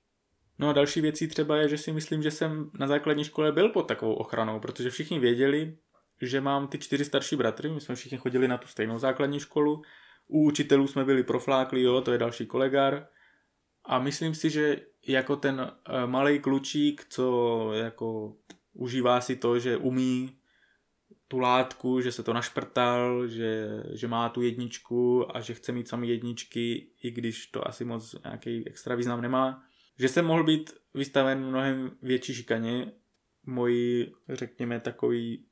No a další věcí třeba je, že si myslím, že jsem na základní škole byl pod takovou ochranou, protože všichni věděli, že mám ty čtyři starší bratry, my jsme všichni chodili na tu stejnou základní školu, u učitelů jsme byli proflákli, jo, to je další kolegár. A myslím si, že jako ten eh, malý klučík, co jako užívá si to, že umí tu látku, že se to našprtal, že, že má tu jedničku a že chce mít sami jedničky, i když to asi moc nějaký extra význam nemá. Že jsem mohl být vystaven mnohem větší šikaně. Moji, řekněme, takový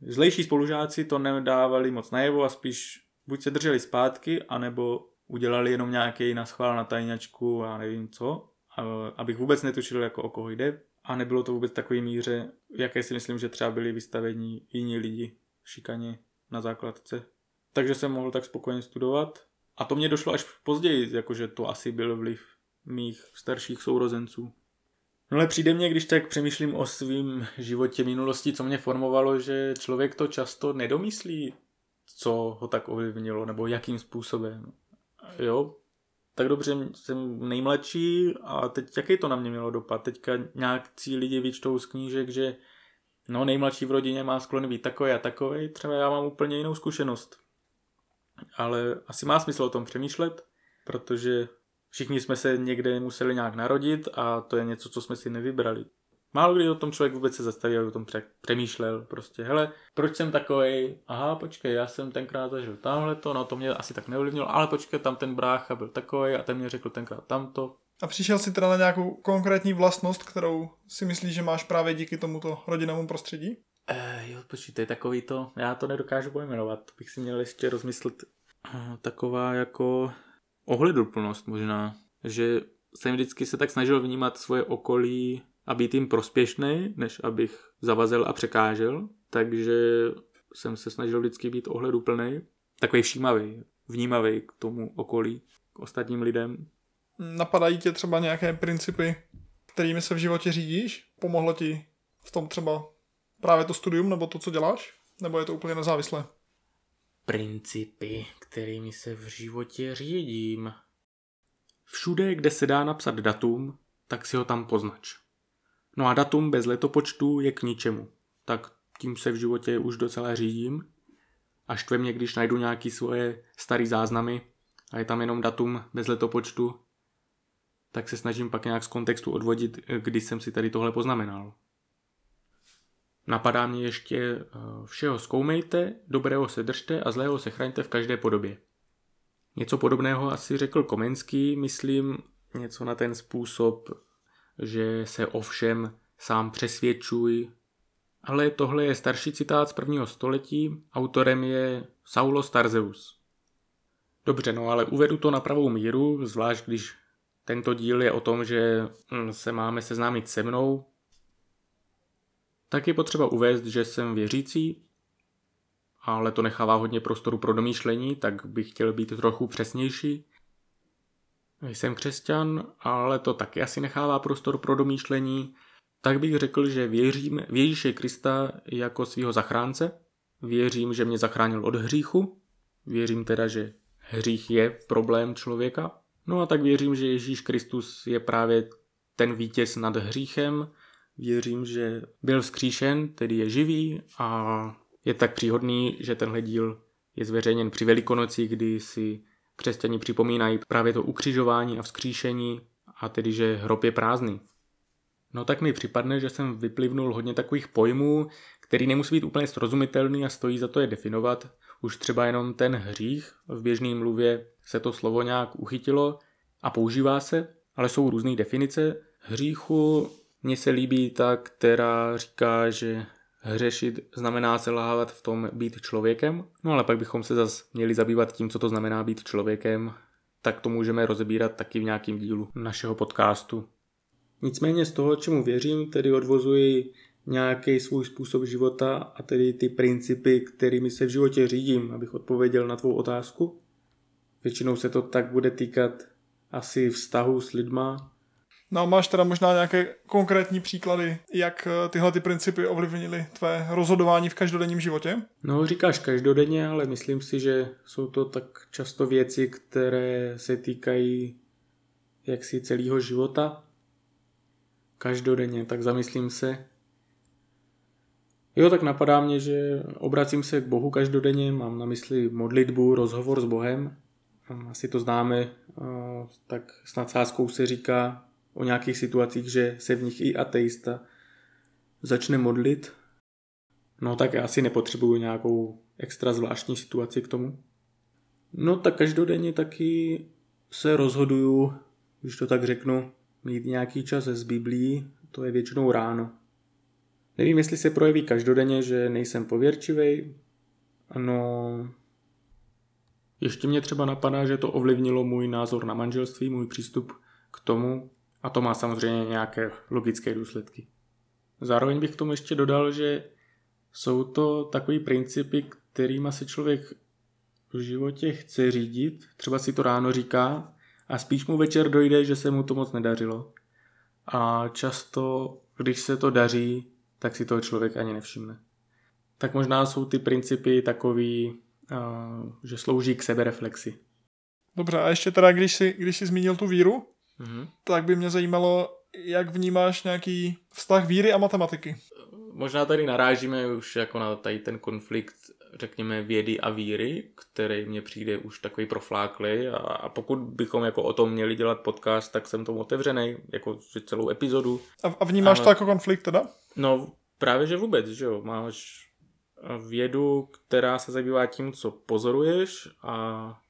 zlejší spolužáci to nedávali moc najevo a spíš buď se drželi zpátky, anebo udělali jenom nějaký naschvál na tajňačku a nevím co, abych vůbec netušil, jako o koho jde. A nebylo to vůbec takový míře, jaké si myslím, že třeba byli vystavení jiní lidi šikaně na základce. Takže jsem mohl tak spokojeně studovat. A to mě došlo až později, jakože to asi byl vliv mých starších sourozenců. No ale přijde mně, když tak přemýšlím o svém životě minulosti, co mě formovalo, že člověk to často nedomyslí, co ho tak ovlivnilo, nebo jakým způsobem. Jo, tak dobře, jsem nejmladší a teď jaký to na mě mělo dopad? Teďka nějakcí lidi vyčtou z knížek, že no nejmladší v rodině má sklon být takový a takový, třeba já mám úplně jinou zkušenost. Ale asi má smysl o tom přemýšlet, protože všichni jsme se někde museli nějak narodit a to je něco, co jsme si nevybrali. Málo kdy o tom člověk vůbec se zastaví a o tom přemýšlel. Prostě, hele, proč jsem takový? Aha, počkej, já jsem tenkrát zažil tamhle to, no to mě asi tak neovlivnilo, ale počkej, tam ten brácha byl takový a ten mě řekl tenkrát tamto. A přišel si teda na nějakou konkrétní vlastnost, kterou si myslíš, že máš právě díky tomuto rodinnému prostředí? Eh, jo, počkej, to je takový to, já to nedokážu pojmenovat, bych si měl ještě rozmyslet. Eh, taková jako ohleduplnost možná, že jsem vždycky se tak snažil vnímat svoje okolí a být jim prospěšný, než abych zavazel a překážel. Takže jsem se snažil vždycky být ohleduplný, takový všímavý, vnímavý k tomu okolí, k ostatním lidem. Napadají tě třeba nějaké principy, kterými se v životě řídíš? Pomohlo ti v tom třeba právě to studium nebo to, co děláš? Nebo je to úplně nezávislé? Principy, kterými se v životě řídím. Všude, kde se dá napsat datum, tak si ho tam poznač. No a datum bez letopočtu je k ničemu. Tak tím se v životě už docela řídím. A štve mě, když najdu nějaký svoje staré záznamy a je tam jenom datum bez letopočtu, tak se snažím pak nějak z kontextu odvodit, kdy jsem si tady tohle poznamenal. Napadá mě ještě eh, všeho zkoumejte, dobrého se držte a zlého se chraňte v každé podobě. Něco podobného asi řekl Komenský, myslím, něco na ten způsob, že se ovšem sám přesvědčuj. Ale tohle je starší citát z prvního století, autorem je Saulos Tarzeus. Dobře, no ale uvedu to na pravou míru, zvlášť když tento díl je o tom, že hm, se máme seznámit se mnou, tak je potřeba uvést, že jsem věřící, ale to nechává hodně prostoru pro domýšlení, tak bych chtěl být trochu přesnější. Jsem křesťan, ale to taky asi nechává prostor pro domýšlení. Tak bych řekl, že věřím v Ježíše Krista jako svého zachránce. Věřím, že mě zachránil od hříchu. Věřím teda, že hřích je problém člověka. No a tak věřím, že Ježíš Kristus je právě ten vítěz nad hříchem. Věřím, že byl vzkříšen, tedy je živý a je tak příhodný, že tenhle díl je zveřejněn při Velikonoci, kdy si křesťani připomínají právě to ukřižování a vzkříšení a tedy, že hrob je prázdný. No tak mi připadne, že jsem vyplivnul hodně takových pojmů, který nemusí být úplně srozumitelný a stojí za to je definovat. Už třeba jenom ten hřích, v běžné mluvě se to slovo nějak uchytilo a používá se, ale jsou různé definice hříchu. Mně se líbí ta, která říká, že Hřešit znamená selhávat v tom být člověkem, no ale pak bychom se zase měli zabývat tím, co to znamená být člověkem, tak to můžeme rozebírat taky v nějakém dílu našeho podcastu. Nicméně z toho, čemu věřím, tedy odvozuji nějaký svůj způsob života a tedy ty principy, kterými se v životě řídím, abych odpověděl na tvou otázku. Většinou se to tak bude týkat asi vztahu s lidma, No a máš teda možná nějaké konkrétní příklady, jak eh, tyhle ty principy ovlivnily tvé rozhodování v každodenním životě? No, říkáš každodenně, ale myslím si, že jsou to tak často věci, které se týkají jaksi celého života. Každodenně, tak zamyslím se. Jo, tak napadá mě, že obracím se k Bohu každodenně, mám na mysli modlitbu, rozhovor s Bohem. Asi to známe, tak s nadsázkou se říká o nějakých situacích, že se v nich i ateista začne modlit. No tak já asi nepotřebuju nějakou extra zvláštní situaci k tomu. No tak každodenně taky se rozhoduju, když to tak řeknu, mít nějaký čas z Biblí, to je většinou ráno. Nevím, jestli se projeví každodenně, že nejsem pověrčivý. Ano, ještě mě třeba napadá, že to ovlivnilo můj názor na manželství, můj přístup k tomu a to má samozřejmě nějaké logické důsledky. Zároveň bych k tomu ještě dodal, že jsou to takové principy, kterýma se člověk v životě chce řídit, třeba si to ráno říká a spíš mu večer dojde, že se mu to moc nedařilo. A často, když se to daří, tak si toho člověk ani nevšimne. Tak možná jsou ty principy takový, že slouží k sebereflexi. Dobře, a ještě teda, když jsi, když jsi zmínil tu víru, mm-hmm. tak by mě zajímalo, jak vnímáš nějaký vztah víry a matematiky. Možná tady narážíme už jako na tady ten konflikt, řekněme, vědy a víry, který mně přijde už takový profláklý a, a pokud bychom jako o tom měli dělat podcast, tak jsem tomu otevřený, jako celou epizodu. A, a vnímáš a, to jako konflikt teda? No právě, že vůbec, že jo, máš vědu, která se zabývá tím, co pozoruješ a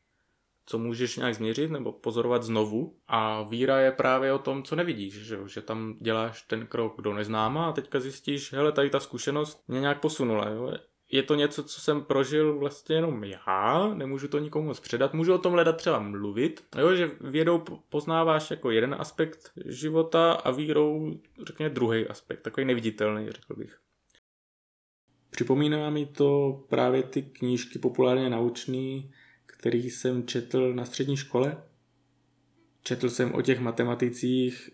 co můžeš nějak změřit nebo pozorovat znovu. A víra je právě o tom, co nevidíš, že, že tam děláš ten krok do neznáma a teďka zjistíš, hele, tady ta zkušenost mě nějak posunula. Jo? Je to něco, co jsem prožil vlastně jenom já, nemůžu to nikomu moc předat, můžu o tom hledat třeba mluvit, jo, že vědou poznáváš jako jeden aspekt života a vírou, řekněme, druhý aspekt, takový neviditelný, řekl bych. Připomíná mi to právě ty knížky populárně naučný, který jsem četl na střední škole. Četl jsem o těch matematicích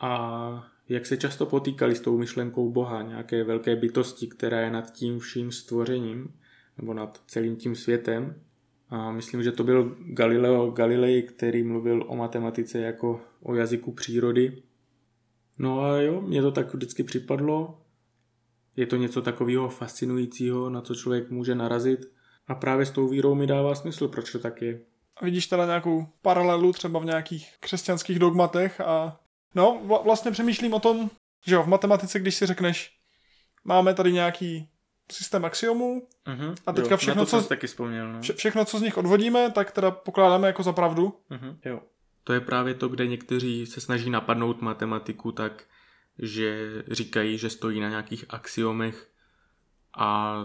a jak se často potýkali s tou myšlenkou Boha, nějaké velké bytosti, která je nad tím vším stvořením, nebo nad celým tím světem. A myslím, že to byl Galileo Galilei, který mluvil o matematice jako o jazyku přírody. No a jo, mně to tak vždycky připadlo. Je to něco takového fascinujícího, na co člověk může narazit a právě s tou vírou mi dává smysl, proč to tak je. A vidíš teda nějakou paralelu třeba v nějakých křesťanských dogmatech a no vlastně přemýšlím o tom, že jo, v matematice, když si řekneš, máme tady nějaký systém axiomů uh-huh, a teďka jo, všechno, co, taky vzpomněl, no. vše, všechno, co z nich odvodíme, tak teda pokládáme jako za pravdu. Uh-huh, jo. To je právě to, kde někteří se snaží napadnout matematiku tak, že říkají, že stojí na nějakých axiomech a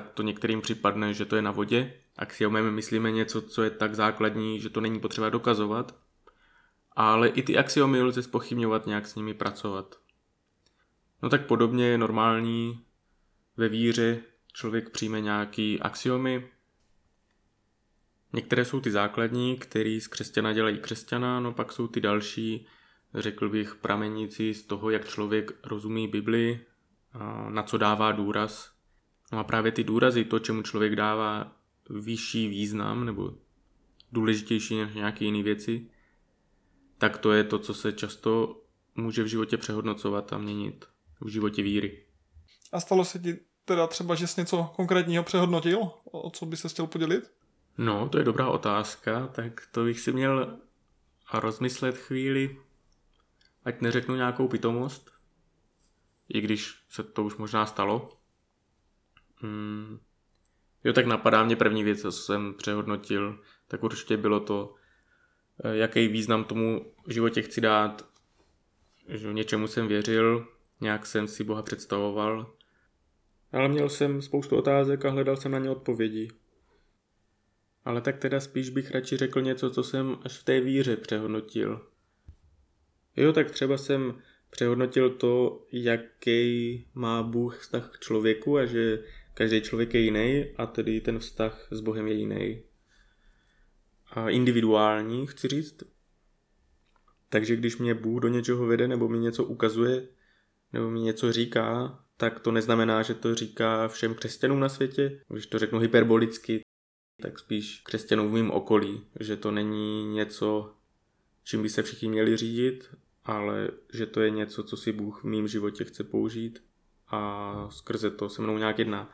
tak to některým připadne, že to je na vodě. Axiomem myslíme něco, co je tak základní, že to není potřeba dokazovat. Ale i ty axiomy lze spochybňovat, nějak s nimi pracovat. No tak podobně je normální ve víře člověk přijme nějaký axiomy. Některé jsou ty základní, které z křesťana dělají křesťana, no pak jsou ty další, řekl bych, pramenící z toho, jak člověk rozumí Bibli, na co dává důraz. No a právě ty důrazy, to, čemu člověk dává vyšší význam nebo důležitější než nějaké jiné věci, tak to je to, co se často může v životě přehodnocovat a měnit v životě víry. A stalo se ti teda třeba, že jsi něco konkrétního přehodnotil? O co by se chtěl podělit? No, to je dobrá otázka, tak to bych si měl rozmyslet chvíli, ať neřeknu nějakou pitomost, i když se to už možná stalo. Hmm. Jo, tak napadá mě první věc, co jsem přehodnotil, tak určitě bylo to, eh, jaký význam tomu životě chci dát, že něčemu jsem věřil, nějak jsem si Boha představoval, ale měl jsem spoustu otázek a hledal jsem na ně odpovědi. Ale tak teda spíš bych radši řekl něco, co jsem až v té víře přehodnotil. Jo, tak třeba jsem přehodnotil to, jaký má Bůh vztah k člověku a že Každý člověk je jiný a tedy ten vztah s Bohem je jiný. A individuální, chci říct. Takže když mě Bůh do něčeho vede nebo mi něco ukazuje, nebo mi něco říká, tak to neznamená, že to říká všem křesťanům na světě. Když to řeknu hyperbolicky, tak spíš křesťanům v mém okolí, že to není něco, čím by se všichni měli řídit, ale že to je něco, co si Bůh v mém životě chce použít a skrze to se mnou nějak jedná.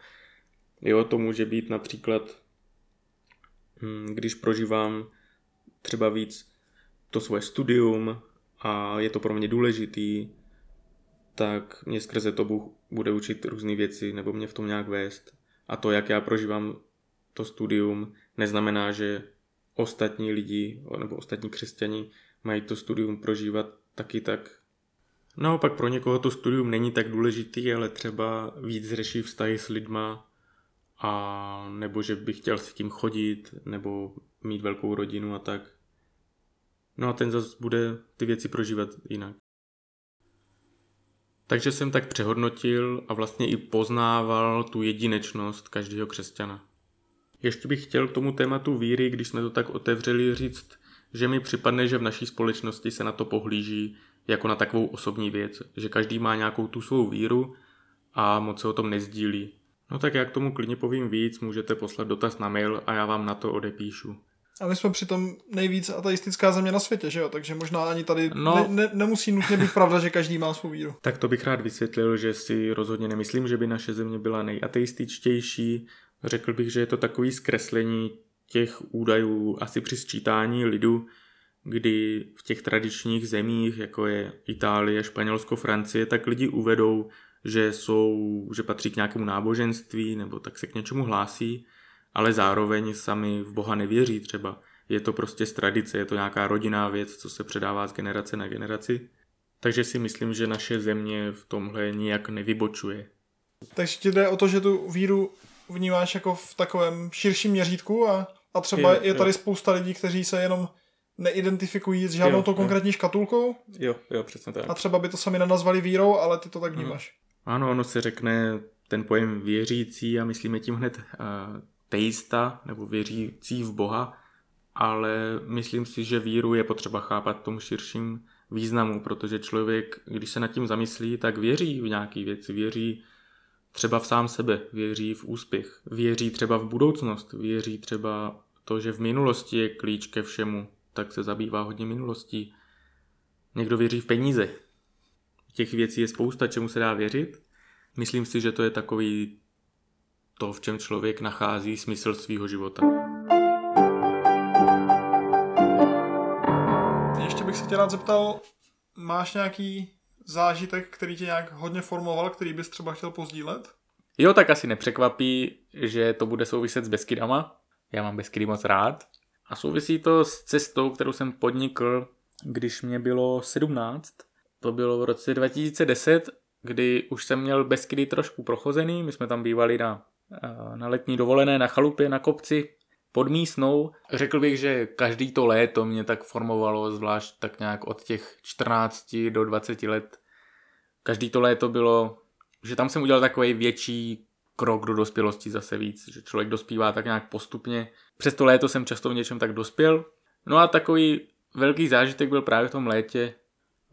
Jo, to může být například, hm, když prožívám třeba víc to svoje studium a je to pro mě důležitý, tak mě skrze to Bůh bude učit různé věci nebo mě v tom nějak vést. A to, jak já prožívám to studium, neznamená, že ostatní lidi nebo ostatní křesťani mají to studium prožívat taky tak. Naopak pro někoho to studium není tak důležitý, ale třeba víc řeší vztahy s lidma a nebo že by chtěl si tím chodit nebo mít velkou rodinu a tak. No a ten zase bude ty věci prožívat jinak. Takže jsem tak přehodnotil a vlastně i poznával tu jedinečnost každého křesťana. Ještě bych chtěl k tomu tématu víry, když jsme to tak otevřeli, říct, že mi připadne, že v naší společnosti se na to pohlíží jako na takovou osobní věc, že každý má nějakou tu svou víru a moc se o tom nezdílí. No tak já k tomu klidně povím víc, můžete poslat dotaz na mail a já vám na to odepíšu. A my jsme přitom nejvíc ateistická země na světě, že jo? Takže možná ani tady No. ne, ne, nemusí nutně být pravda, že každý má svou víru. Tak to bych rád vysvětlil, že si rozhodně nemyslím, že by naše země byla nejateističtější. Řekl bych, že je to takový zkreslení těch údajů asi při sčítání lidu, kdy v těch tradičních zemích, jako je Itálie, Španělsko, Francie, tak lidi uvedou, že jsou, že patří k nějakému náboženství nebo tak se k něčemu hlásí, ale zároveň sami v Boha nevěří třeba. Je to prostě z tradice, je to nějaká rodinná věc, co se předává z generace na generaci. Takže si myslím, že naše země v tomhle nijak nevybočuje. Takže ti jde o to, že tu víru vnímáš jako v takovém širším měřítku a, a třeba Jo, je tady jo. spousta lidí, kteří se jenom neidentifikují s žádnou Jo, tou jo. konkrétní škatulkou Jo, jo, přesně tak. a třeba by to sami nenazvali vírou, ale ty to tak vnímáš. Ano, ono se řekne ten pojem věřící a myslíme tím hned uh, teista nebo věřící v Boha, ale myslím si, že víru je potřeba chápat v tom širším významu, protože člověk, když se nad tím zamyslí, tak věří v nějaký věci, věří třeba v sám sebe, věří v úspěch, věří třeba v budoucnost, věří třeba to, že v minulosti je klíč ke všemu, tak se zabývá hodně minulostí. Někdo věří v peníze. Těch věcí je spousta, čemu se dá věřit. Myslím si, že to je takový to, v čem člověk nachází smysl svého života. Ještě bych se tě rád zeptal, máš nějaký zážitek, který tě nějak hodně formoval, který bys třeba chtěl pozdílet? Jo, tak asi nepřekvapí, že to bude souviset s Beskydama. Já mám Beskydy moc rád. A souvisí to s cestou, kterou jsem podnikl, když mě bylo 17. To bylo v roce 2010, kdy už jsem měl Beskydy trošku prochozený. My jsme tam bývali na, eh, na letní dovolené na chalupě, na kopci pod Mísnou. Řekl bych, že každý to léto mě tak formovalo, zvlášť tak nějak od těch 14 do 20 let. Každý to léto bylo že tam jsem udělal takový větší krok do dospělosti zase víc, že člověk dospívá tak nějak postupně. Přes to léto jsem často v něčem tak dospěl. No a takový velký zážitek byl právě v tom létě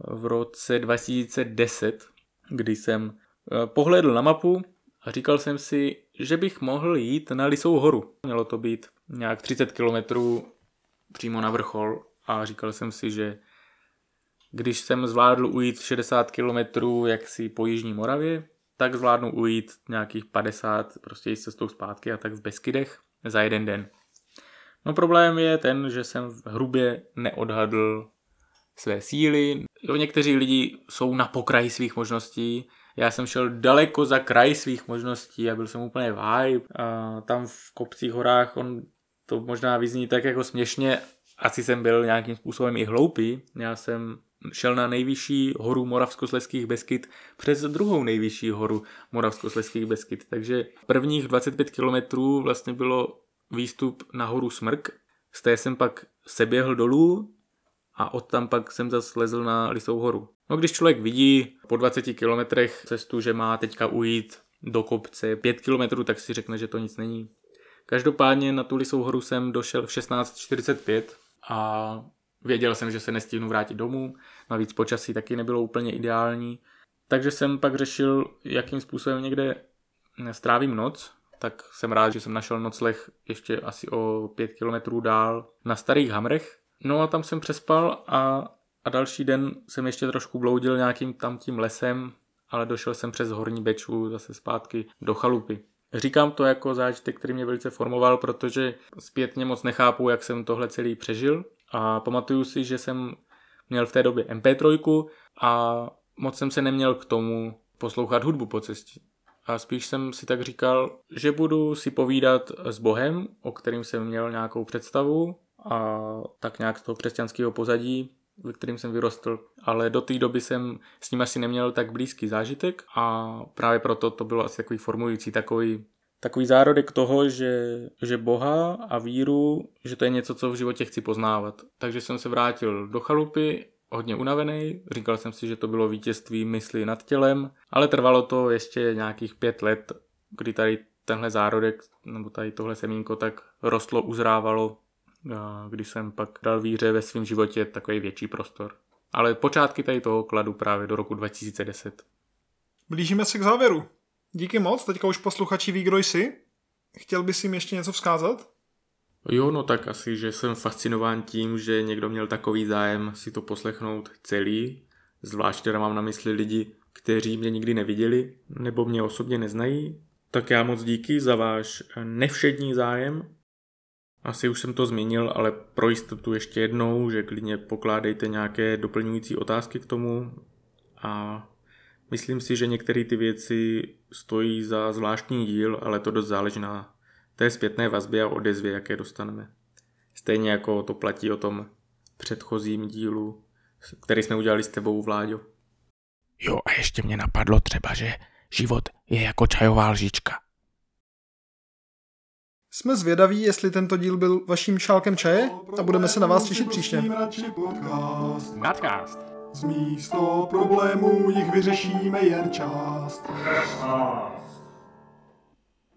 v roce 2010, kdy jsem eh, pohlédl na mapu a říkal jsem si, že bych mohl jít na Lisou horu. Mělo to být nějak 30 kilometrů přímo na vrchol a říkal jsem si, že když jsem zvládl ujít 60 kilometrů jaksi po Jižní Moravě, tak zvládnu ujít nějakých 50 prostě s cestou zpátky a tak v Beskydech za jeden den. No problém je ten, že jsem hrubě neodhadl své síly. Jo, někteří lidi jsou na pokraji svých možností, já jsem šel daleko za kraj svých možností a byl jsem úplně vibe. A tam v kopcích horách on to možná vyzní tak jako směšně, asi jsem byl nějakým způsobem i hloupý. Já jsem šel na nejvyšší horu Moravskosleských Beskyt přes druhou nejvyšší horu Moravskosleských Beskyt. Takže prvních 25 kilometrů vlastně bylo výstup na horu Smrk. Z té jsem pak seběhl dolů a od tam pak jsem zase lezl na Lisou horu. No když člověk vidí po 20 kilometrech cestu, že má teďka ujít do kopce 5 kilometrů, tak si řekne, že to nic není. Každopádně na tu Lisou horu jsem došel v 16.45 a věděl jsem, že se nestihnu vrátit domů. Navíc počasí taky nebylo úplně ideální. Takže jsem pak řešil, jakým způsobem někde strávím noc. Tak jsem rád, že jsem našel nocleh ještě asi o 5 kilometrů dál na Starých Hamrech. No a tam jsem přespal a, a další den jsem ještě trošku bloudil nějakým tam tím lesem ale došel jsem přes Horní Beču zase zpátky do chalupy. Říkám to jako zážitek, který mě velice formoval, protože zpětně moc nechápu, jak jsem tohle celý přežil a pamatuju si, že jsem měl v té době MP3 a moc jsem se neměl k tomu poslouchat hudbu po cestě. A spíš jsem si tak říkal, že budu si povídat s Bohem, o kterým jsem měl nějakou představu a tak nějak z toho křesťanského pozadí, ve kterým jsem vyrostl, ale do té doby jsem s ním asi neměl tak blízký zážitek a právě proto to bylo asi takový formující, takový, takový zárodek toho, že, že Boha a víru, že to je něco, co v životě chci poznávat. Takže jsem se vrátil do chalupy, hodně unavený, říkal jsem si, že to bylo vítězství mysli nad tělem, ale trvalo to ještě nějakých pět let, kdy tady tenhle zárodek, nebo tady tohle semínko tak rostlo, uzrávalo když jsem pak dal víře ve svém životě takový větší prostor. Ale počátky tady toho kladu právě do roku 2010. Blížíme se k závěru. Díky moc, teďka už posluchači ví, kdo jsi. Chtěl bys jim ještě něco vzkázat? Jo, no tak asi, že jsem fascinován tím, že někdo měl takový zájem si to poslechnout celý. Zvlášť teda mám na mysli lidi, kteří mě nikdy neviděli nebo mě osobně neznají. Tak já moc díky za váš nevšední zájem asi už jsem to zmínil, ale pro jistotu ještě jednou, že klidně pokládejte nějaké doplňující otázky k tomu a myslím si, že některé ty věci stojí za zvláštní díl, ale to dost záleží na té zpětné vazbě a odezvě, jaké dostaneme. Stejně jako to platí o tom předchozím dílu, který jsme udělali s tebou, Vláďo. Jo a ještě mě napadlo třeba, že život je jako čajová lžička. Jsme zvědaví, jestli tento díl byl vaším šálkem čaje a budeme se na vás těšit příště. Podcast. Z místo problémů jich vyřešíme jen část.